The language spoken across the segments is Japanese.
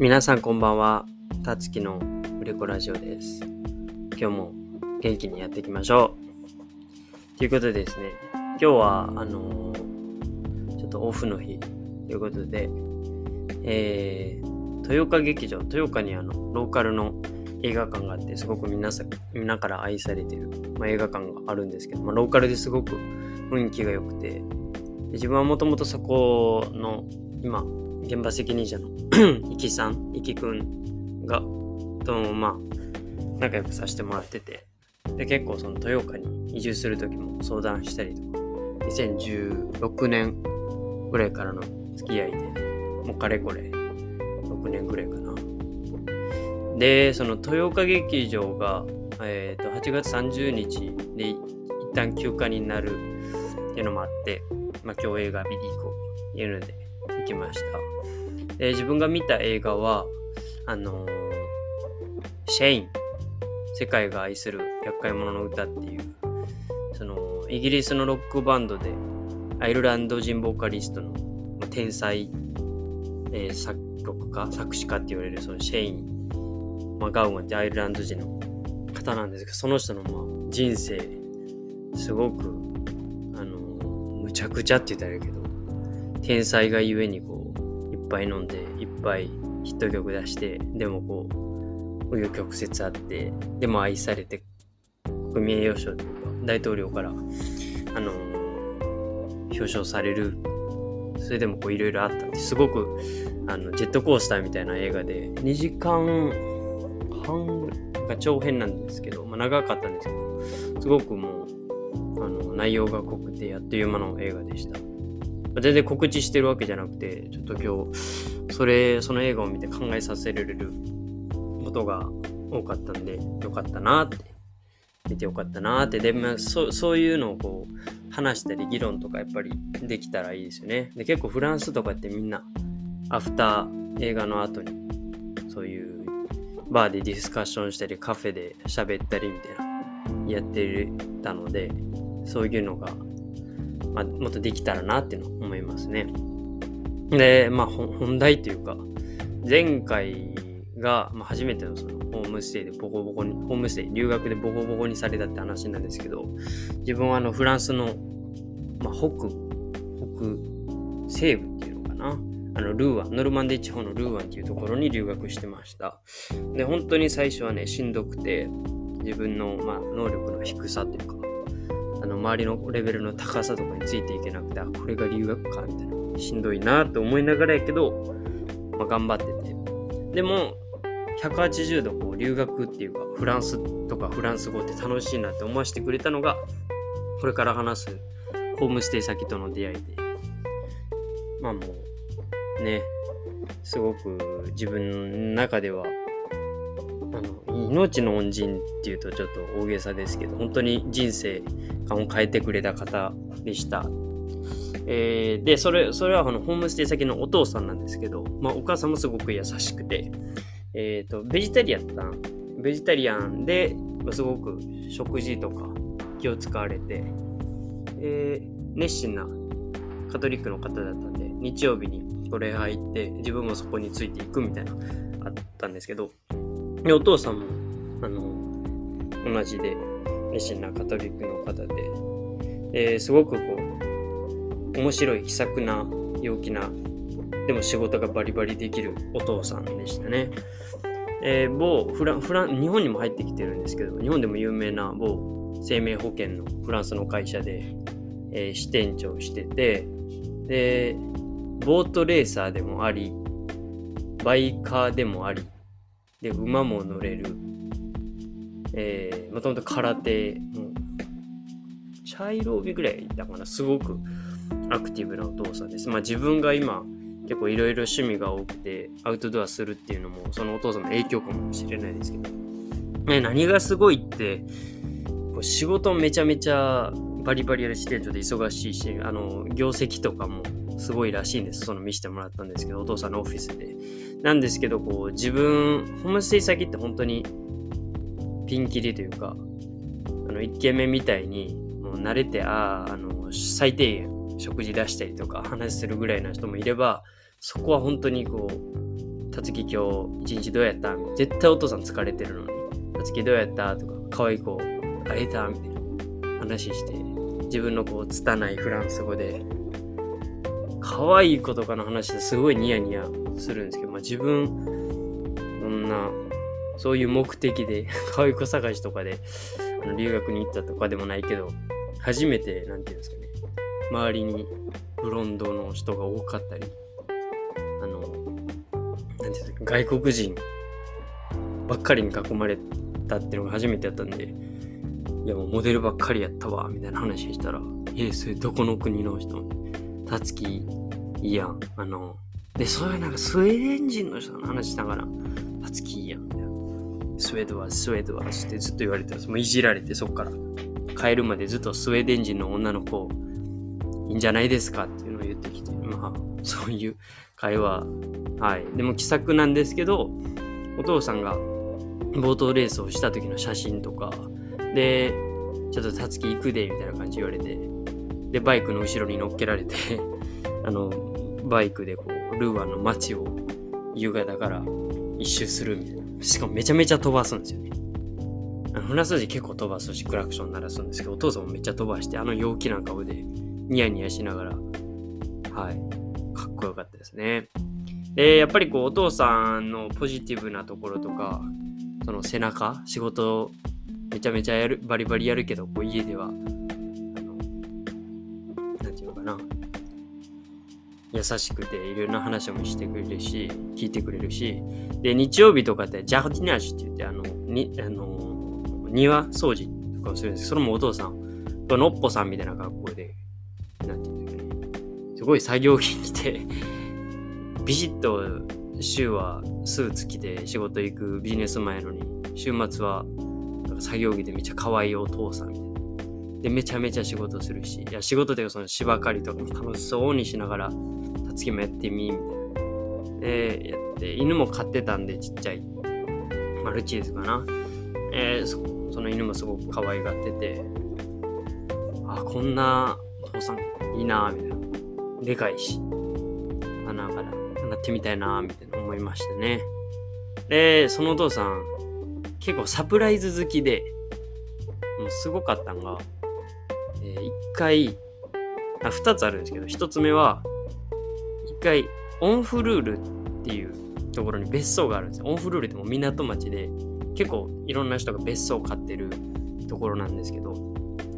皆さんこんばんは。たつきの売れ子ラジオです。今日も元気にやっていきましょう。ということでですね、今日は、あのーちょっとオフの日ということで、えー、豊岡劇場、豊岡にあの、ローカルの映画館があって、すごく皆さん、皆から愛されてる、まあ、映画館があるんですけど、まあ、ローカルですごく雰囲気が良くて、自分はもともとそこの、今、現場責任者の いきさん、いきくんが、ともまあ、仲良くさせてもらってて、で、結構その豊岡に移住する時も相談したりとか、2016年ぐらいからの付き合いで、もうかれこれ、6年ぐらいかな。で、その豊岡劇場が、えっ、と、8月30日で一旦休暇になるっていうのもあって、まあ今日映画見に行こうというのできました。で、自分が見た映画は、あのーシェイン、世界が愛する厄介者の歌っていう、その、イギリスのロックバンドで、アイルランド人ボーカリストの、まあ天才、えー作曲家、作詞家って言われるそのシェイン、まあ、ガウマンってアイルランド人の方なんですけど、その人のまあ人生、すごく、あのーむちゃくちゃって言ったらいいけど、天才がゆえにこう、いっぱい飲んで、いっぱいヒット曲出して、でもこう、紆余曲折あって、でも愛されて、国民栄誉賞というか、大統領から、あの表彰される。それでもこういろいろあったんですごく、あの、ジェットコースターみたいな映画で、2時間半が長編なんですけど、まあ長かったんですけど、すごくもう、あの、内容が濃くて、あっという間の映画でした。全然告知してるわけじゃなくて、ちょっと今日、それ、その映画を見て考えさせられることが多かったんで、よかったなって、見てよかったなって、で、まあ、そそういうのをこう、話したり議論とかやっぱりできたらいいですよね。で、結構フランスとかってみんな、アフター映画の後に、そういうバーでディスカッションしたり、カフェで喋ったりみたいな、やってたので、そういうのが、まあ、もっとできたらなっていうのを思いますね。で、まあ、本題というか、前回が、まあ、初めてのそのホームステイでボコボコに、ホームステイ、留学でボコボコにされたって話なんですけど、自分はあのフランスの、まあ、北、北西部っていうのかな？あのルーアン、ノルマンディ地方のルーアンっていうところに留学してました。で、本当に最初はね、しんどくて、自分の、まあ、能力の低さというか、周りのレベルの高さとかについていけなくて、あ、これが留学か、みたいな。しんどいなと思いながらやけど、まあ、頑張ってて。でも、180度こう留学っていうか、フランスとかフランス語って楽しいなって思わせてくれたのが、これから話すホームステイ先との出会いで、まあもう、ね、すごく自分の中では、あの、命の恩人っていうとちょっと大げさですけど、本当に人生を変えてくれた方でした。えーで、それ、それはあのホームステイ先のお父さんなんですけど、まあお母さんもすごく優しくて、えっ、と、ベジタリアンだベジタリアンで、すごく食事とか気を使われて、えー熱心なカトリックの方だったんで、日曜日にこれ入って、自分もそこについていくみたいな、あったんですけど、お父さんも、あの、同じで、熱心なカトリックの方で、ですごくこう、面白い気さくな陽気なでも仕事がバリバリできるお父さんでしたね。えー某フランフラン日本にも入ってきてるんですけど日本でも有名な某生命保険のフランスの会社で、えー支店長しててでボートレーサーでもありバイカーでもありで馬も乗れる、えー、もともと空手も茶色帯ぐらいだかなすごくアクティブなお父さんです。まあ自分が今結構いろいろ趣味が多くてアウトドアするっていうのもそのお父さんの影響かもしれないですけど、ね、何がすごいってこう仕事めちゃめちゃバリバリやる支店長で忙しいしあの業績とかもすごいらしいんです。その見せてもらったんですけどお父さんのオフィスで。なんですけどこう自分ホームステイ先って本当にピンキリというかあの1軒目みたいにもう慣れてあああの最低限食事出したりとか話するぐらいの人もいればそこは本当にこうたつき今日一日どうやった？絶対お父さん疲れてるのに、たつきどうやった？とか、可愛い子会えた？みたいな。話して、自分のこう、拙いフランス語で、可愛い子とかの話ですごいニヤニヤするんですけど、まあ自分、こんな、そういう目的で、可愛い子探しとかで、あの留学に行ったとかでもないけど、初めて、なんていうんですかね、周りにブロンドの人が多かったり、あの、なんていうんですか、外国人ばっかりに囲まれたっていうのが初めてやったんで、いやもうモデルばっかりやったわ、みたいな話したら、え、それどこの国の人？たつき、いいやん。あの、で、そういうなんかスウェーデン人の人の話しながら、たつきいいやん、みたいな。スウェードはスウェードはってずっと言われてます。もういじられて、そっから帰るまでずっとスウェーデン人の女の子、いいんじゃないですかっていうのを言ってきて、まあ、そういう会話、はい。でも気さくなんですけど、お父さんが冒頭レースをした時の写真とか、で、ちょっとたつき行くで、みたいな感じ言われて、で、バイクの後ろに乗っけられてあの、バイクでこう、ルーアンの街を夕方から一周するみたいな。しかもめちゃめちゃ飛ばすんですよね。あのフランス人結構飛ばすし、クラクション鳴らすんですけど、お父さんもめっちゃ飛ばして、あの陽気な顔でニヤニヤしながら、はい、かっこよかったですね。で、やっぱりこう、お父さんのポジティブなところとか、その背中、仕事めちゃめちゃやる、バリバリやるけど、こう家ではあの、なんていうのかな優しくていろんな話もしてくれるし、聞いてくれるし、で、日曜日とかってジャーディナージュって言って、あの、に、あの、庭掃除とかをするんです。それもお父さん、のっぽさんみたいな格好で、なんていうんだっけね、すごい作業着着て、ビシッと週はスーツ着て仕事行くビジネスマンやのに、週末は作業着でめっちゃ可愛いお父さんみたいな。で、めちゃめちゃ仕事するし、いや、仕事でその芝刈りとかも楽しそうにしながら、次もやってみ、みたいな。で、やって、犬も飼ってたんで、ちっちゃい。マルチーズかな。えー、そその犬もすごく可愛がってて、あ、こんなお父さんいいなみたいな。でかいし。穴かなってみたいなみたいな思いましたね。で、そのお父さん、結構サプライズ好きで、もうすごかったんが、えー、一回、あ、二つあるんですけど、一つ目は、1回、オンフルールっていうところに別荘があるんですよ。オンフルールってもう港町で、結構いろんな人が別荘を買ってるところなんですけど、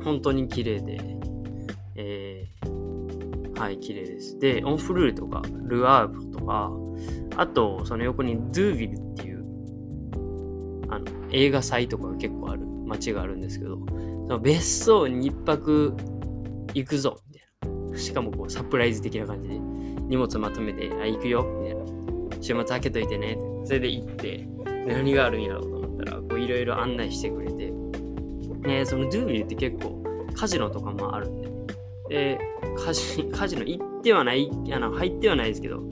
本当に綺麗で、えー、はい、綺麗です。で、オンフルールとか、ルアーブとか、あと、その横にドゥービルっていう、あの、映画祭とかが結構ある街があるんですけど、別荘に一泊行くぞ、みたいな。しかもこう、サプライズ的な感じで。荷物まとめて、あ、行くよ、みたいな。週末開けといてね。それで行って、何があるんやろうと思ったら、こういろいろ案内してくれて、ね、そのドゥービルって結構カジノとかもあるんで、で、カジ カジノ行ってはない、あの入ってはないですけど、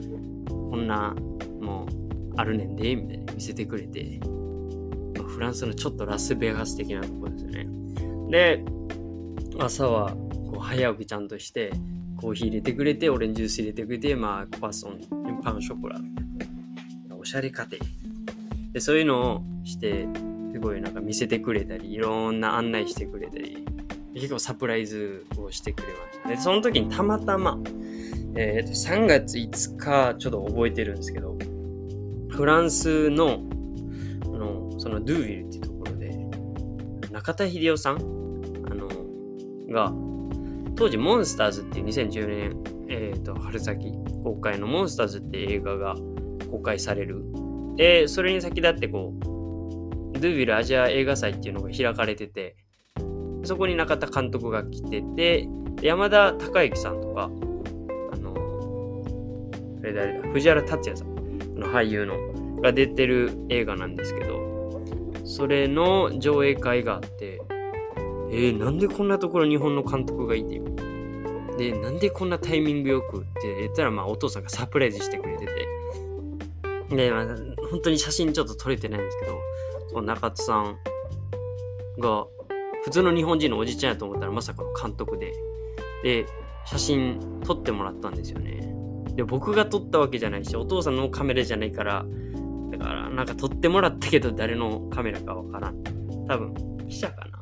こんな、もう、あるねんで、みたいな見せてくれて、まあ、フランスのちょっとラスベガス的なところですよね。で、朝はこう早起きちゃんとして、コーヒー入れてくれて、オレンジジュース入れてくれて、まあ、クワッソン、パン、ショコラ。おしゃれ家庭。で、そういうのをして、すごいなんか見せてくれたり、いろんな案内してくれたり、結構サプライズをしてくれました。で、その時にたまたま、え、ー、と、3月5日、ちょっと覚えてるんですけど、フランスの、あの、そのドゥーヴィルって、中田秀夫さん？あの、が、当時モンスターズっていう2010年、えーと、春先公開のモンスターズっていう映画が公開される。で、それに先立ってこう、ドゥービルアジア映画祭っていうのが開かれてて、そこに中田監督が来てて、山田孝之さんとか、あの、あれ誰だ、藤原竜也さんの俳優のが出てる映画なんですけど、それの上映会があって、えー、なんでこんなところ日本の監督がいて、で、なんでこんなタイミングよくって言ったら、まあ、お父さんがサプライズしてくれてて、で、まあ、本当に写真ちょっと撮れてないんですけど、その中津さんが、普通の日本人のおじちゃんやと思ったらまさかの監督で、で、写真撮ってもらったんですよね。で、僕が撮ったわけじゃないし、お父さんのカメラじゃないから、だからなんか撮ってもらったけど誰のカメラかわからん。多分、記者かな。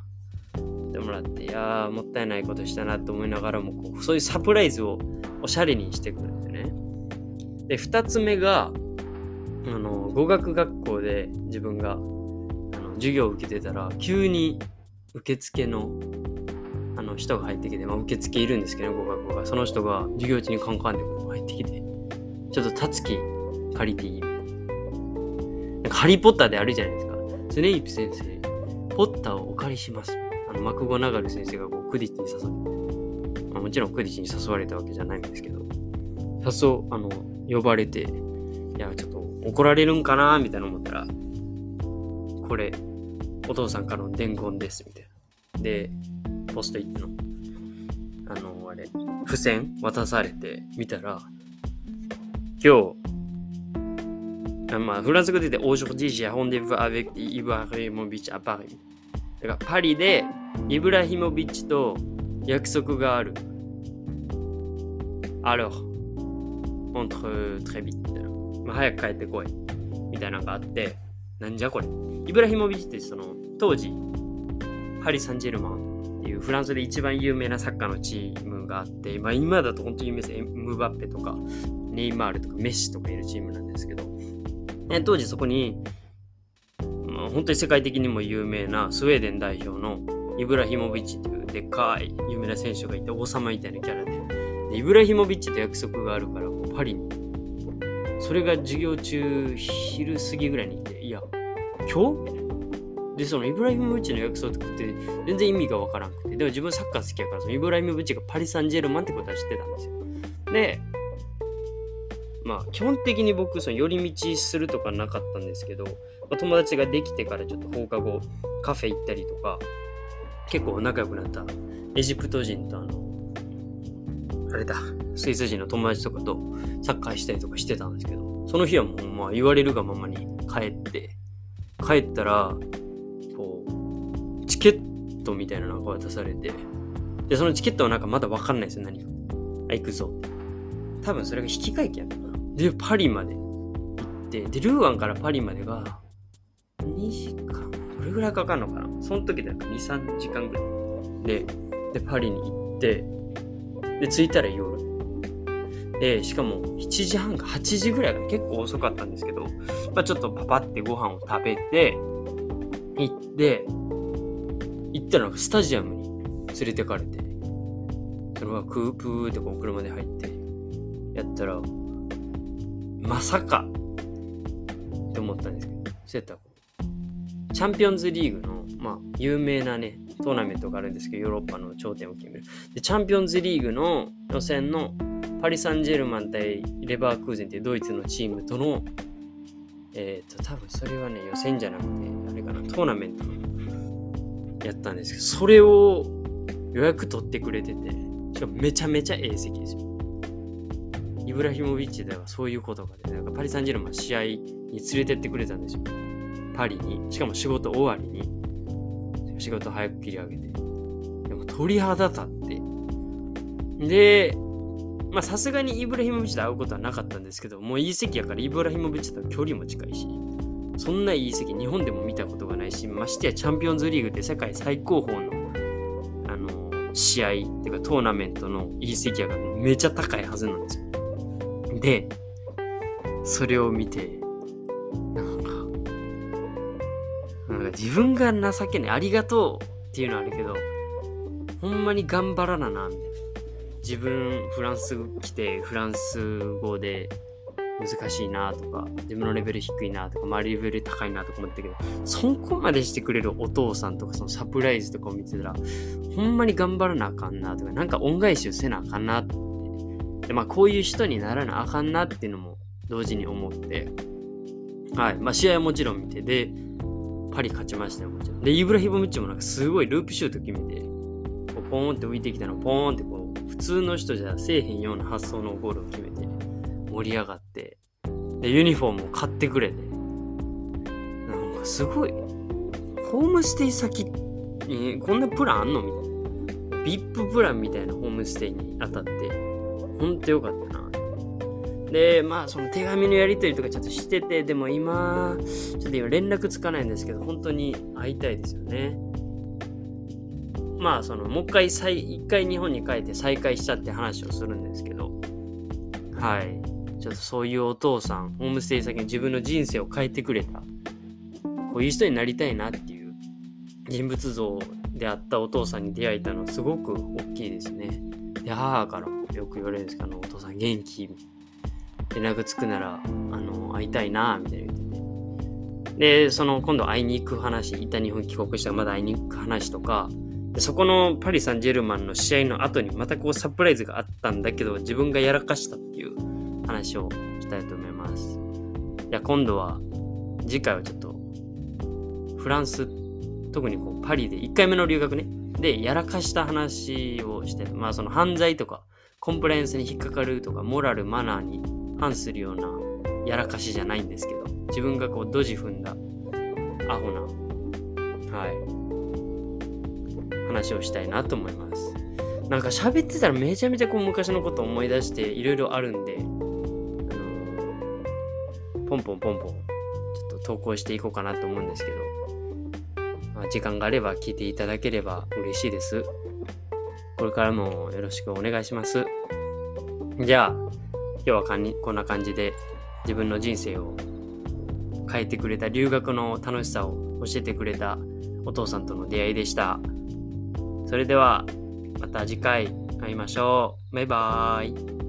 撮ってもらって、いやー、もったいないことしたなと思いながらもこう、そういうサプライズをおしゃれにしてくるんですよね。で、二つ目が、あの、語学学校で自分が、あの、授業を受けてたら、急に受付のあの人が入ってきて、まあ、受付いるんですけど、ね語学校が。その人が授業中にカンカンで入ってきて、ちょっとたつき借りていいリーポッターであるじゃないですか。スネイプ先生、ポッターをお借りします。あの、マクゴナガル先生がこうクディッチに誘って、まあ、もちろんクディッチに誘われたわけじゃないんですけど、誘あの、呼ばれて、いや、ちょっと怒られるんかなみたいな思ったら、これ、お父さんからの伝言です、みたいな。で、ポストイットの、あの、あれ、付箋渡されて見たら、今日、まあ、フランス語で言って、aujourd'hui j'ai rendez-vous avec Ibrahimovic à Paris。だから、パリでイブラヒモビッチと約束がある。Alors, entre très vite みたいな。まあ、早く帰ってこい。みたいなのがあって、なんじゃこれ。イブラヒモビッチってその、当時、パリ・サンジェルマンっていうフランスで一番有名なサッカーのチームがあって、まあ、今だと本当に有名ですムバッペとかネイマールとかメッシとかいるチームなんですけど、え当時そこに、まあ、本当に世界的にも有名なスウェーデン代表のイブラヒモビッチっていうでっかい有名な選手がいて王様みたいなキャラで。でイブラヒモビッチと約束があるからパリに。それが授業中昼過ぎぐらいに行っていや今日？で、そのイブラヒモビッチの約束って全然意味がわからんくて、でも自分サッカー好きやから、そのイブラヒモビッチがパリ・サンジェルマンってことは知ってたんですよ。で、まあ、基本的に僕、その寄り道するとかなかったんですけど、まあ、友達ができてからちょっと放課後、カフェ行ったりとか、結構仲良くなったエジプト人とあの、あれだ、スイス人の友達とかとサッカーしたりとかしてたんですけど、その日はもうまあ言われるがままに帰って、帰ったらこう、チケットみたいなのが渡されて、で、そのチケットはなんかまだわかんないですよ、何か。あ、行くぞ。多分それが引き換え券やったかな。で、パリまで行って、で、ルーアンからパリまでが、2時間どれぐらいかかるのかな？その時でなんか2、3時間ぐらい。で、で、パリに行って、で、着いたら夜。で、しかも7時半か8時ぐらいが結構遅かったんですけど、まあちょっとパパってご飯を食べて、行って、行ったらスタジアムに連れてかれて、それはクープーってこう車で入って、やったら、まさかって思ったんですけど、そうやったらチャンピオンズリーグの、まあ、有名なね、トーナメントがあるんですけど、ヨーロッパの頂点を決める。で、チャンピオンズリーグの予選のパリ・サンジェルマン対レバークーゼンっていうドイツのチームとの、えっ、ー、と、多分それはね、予選じゃなくて、あれかな、トーナメントのやったんですけど、それを予約取ってくれてて、しかもめちゃめちゃええ席ですよ。イブラヒモビッチではそういうことがね、なんかパリ・サンジェルマン試合に連れてってくれたんですよ。パリに。しかも仕事終わりに。仕事早く切り上げて。でも鳥肌立って。で、まあさすがにイブラヒモビッチと会うことはなかったんですけど、もういい席やからイブラヒモビッチと距離も近いし、そんないい席日本でも見たことがないしましてやチャンピオンズリーグって世界最高峰の試合っていうかトーナメントのいい席やからめちゃ高いはずなんですよでそれを見てなんかなんか自分が情けないありがとうっていうのはあるけどほんまに頑張らななみたいな自分フランス来てフランス語で難しいなとか、自分のレベル低いなとか、周りレベル高いなとか思ったけど、そこまでしてくれるお父さんとか、そのサプライズとかを見てたら、ほんまに頑張らなあかんなとか、なんか恩返しをせなあかんなって。まあ、こういう人にならなあかんなっていうのも同時に思って、はい。まあ、試合はもちろん見て、で、パリ勝ちましたよ、もちろん。で、イブラヒボムッチもなんかすごいループシュート決めて、こうポーンって浮いてきたのポーンってこう、普通の人じゃせえへんような発想のゴールを決めて、盛り上がって、で、ユニフォームを買ってくれて、なんかすごい、ホームステイ先にこんなプランあんのみたいな。VIP プランみたいなホームステイに当たって、ほんとよかったな。で、まあ、その手紙のやり取りとかちょっとしてて、でも今、ちょっと今連絡つかないんですけど、本当に会いたいですよね。まあ、その、もう一回再、一回日本に帰って再会したって話をするんですけど、はい。ちょっとそういうお父さん、ホームステイ先に自分の人生を変えてくれた、こういう人になりたいなっていう人物像であったお父さんに出会えたのはすごく大きいですね。で、母からもよく言われるんですけど、お父さん元気？連絡つくなら、あの、会いたいな、みたいな言って。で、その、今度会いに行く話、一旦日本帰国したらまだ会いに行く話とか、でそこのパリ・サンジェルマンの試合の後にまたこうサプライズがあったんだけど、自分がやらかしたっていう話をしたいと思います。じゃあ今度は、次回はちょっと、フランス、特にこうパリで1回目の留学ね、で、やらかした話をして、まあその犯罪とか、コンプライアンスに引っかかるとか、モラル、マナーに反するようなやらかしじゃないんですけど、自分がこうドジ踏んだアホな、はい、話をしたいなと思います。なんか喋ってたらめちゃめちゃこう昔のこと思い出していろいろあるんで、あの、ポンポンポンポン、ちょっと投稿していこうかなと思うんですけど、まあ、時間があれば聞いていただければ嬉しいです。これからもよろしくお願いします。じゃあ、今日はかんこんな感じで自分の人生を変えてくれた留学の楽しさを教えてくれたお父さんとの出会いでした。それではまた次回会いましょう。バイバーイ。